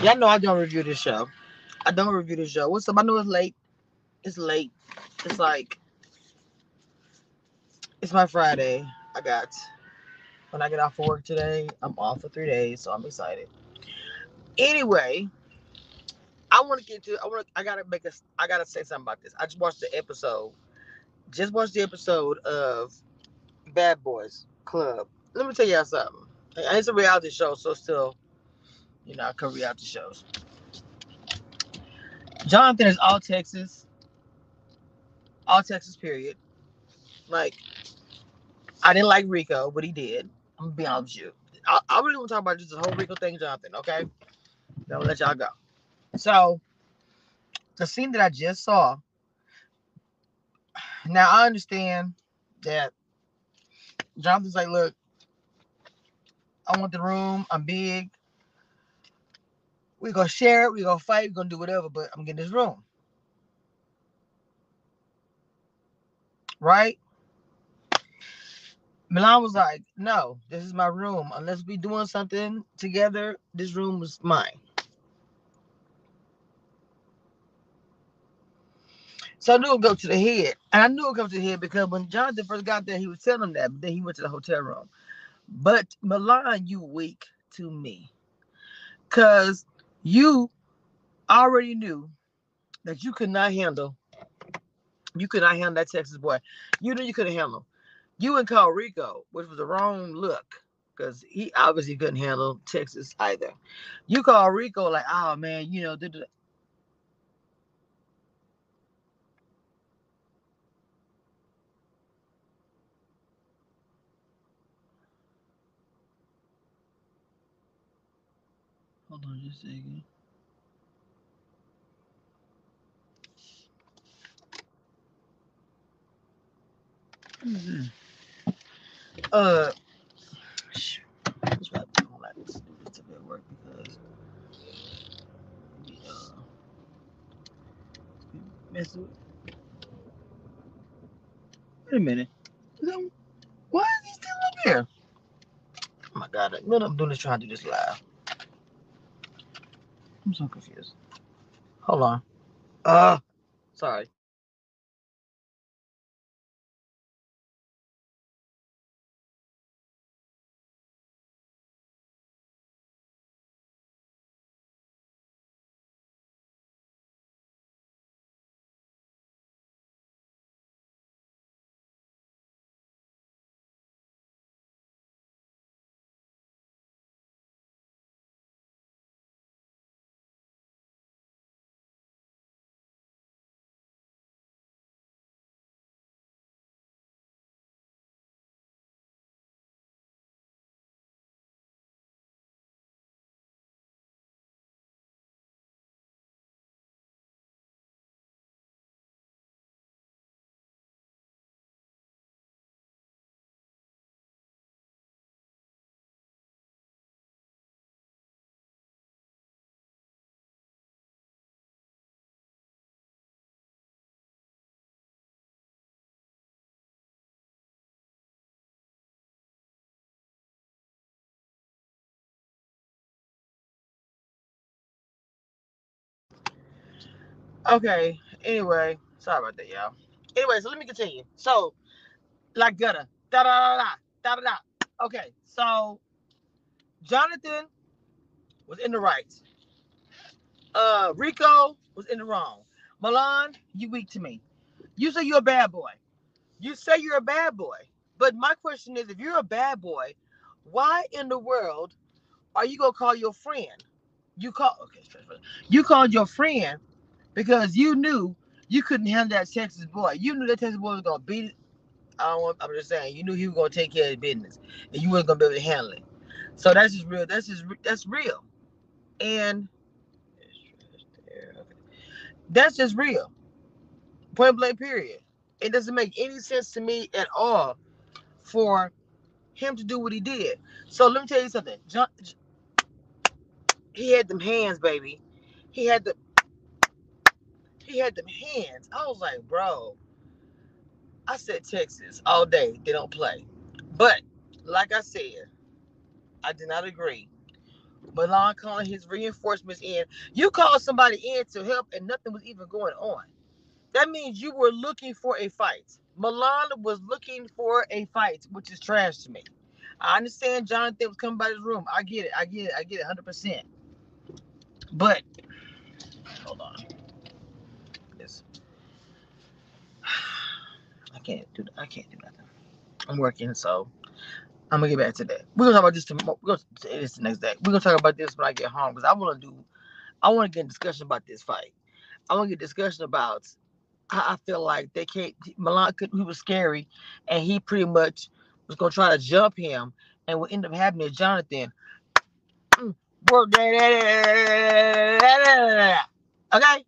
Y'all know I don't review the show. I don't review the show. What's up? I know it's late. It's late. It's like it's my Friday. I got when I get off of work today, I'm off for three days, so I'm excited. Anyway, I want to get to I want I gotta make a I gotta say something about this. I just watched the episode. Just watched the episode of Bad Boys Club. Let me tell y'all something. It's a reality show, so still, you know, I cover reality shows. Jonathan is all Texas. All Texas, period. Like, I didn't like Rico, but he did. I'm gonna be honest with you. I, I really want to talk about just the whole Rico thing, Jonathan, okay? I'll let y'all go. So, the scene that I just saw. Now I understand that Jonathan's like, look, I want the room. I'm big. We're gonna share it, we're gonna fight, we're gonna do whatever, but I'm getting this room. Right? Milan was like, no, this is my room. Unless we doing something together, this room was mine. So I knew it would go to the head. And I knew it would come to the head because when Jonathan first got there, he was telling him that, but then he went to the hotel room. But Milan, you weak to me. Cause you already knew that you could not handle, you could not handle that Texas boy. You knew you couldn't handle him. You and call Rico, which was the wrong look, because he obviously couldn't handle Texas either. You call Rico like, oh man, you know, Hold on just a second. Uh. Wait a minute. Why is he still up here? Oh my god! Know I'm doing this trying to do this live. I'm so confused. Hold on. Uh, sorry. Okay. Anyway, sorry about that, y'all. Anyway, so let me continue. So, like gutter, da da da da da da. Okay, so Jonathan was in the right. Uh, Rico was in the wrong. Milan, you weak to me. You say you're a bad boy. You say you're a bad boy. But my question is, if you're a bad boy, why in the world are you gonna call your friend? You call okay, you called your friend because you knew you couldn't handle that Texas boy. You knew that Texas boy was gonna beat it. I don't, I'm just saying, you knew he was gonna take care of business, and you wasn't gonna be able to handle it. So that's just real. That's just that's real, and that's just real. Point blank. Period. It doesn't make any sense to me at all for him to do what he did. So let me tell you something. John, he had them hands, baby. He had the he had them hands. I was like, bro. I said Texas all day. They don't play. But like I said, I did not agree. Milan calling his reinforcements in. You called somebody in to help and nothing was even going on. That means you were looking for a fight. Milan was looking for a fight, which is trash to me. I understand Jonathan was coming by his room. I get it. I get it. I get it 100%. But, hold on. Yes. I can't do nothing. I'm working, so I'm gonna get back to that. We're gonna talk about this tomorrow. We're gonna this the next day. We're gonna talk about this when I get home because I want to do. I want to get a discussion about this fight. I want to get discussion about how I feel like they can't. Milan could. He was scary, and he pretty much was gonna try to jump him, and what ended up happening is Jonathan. Mm. Okay.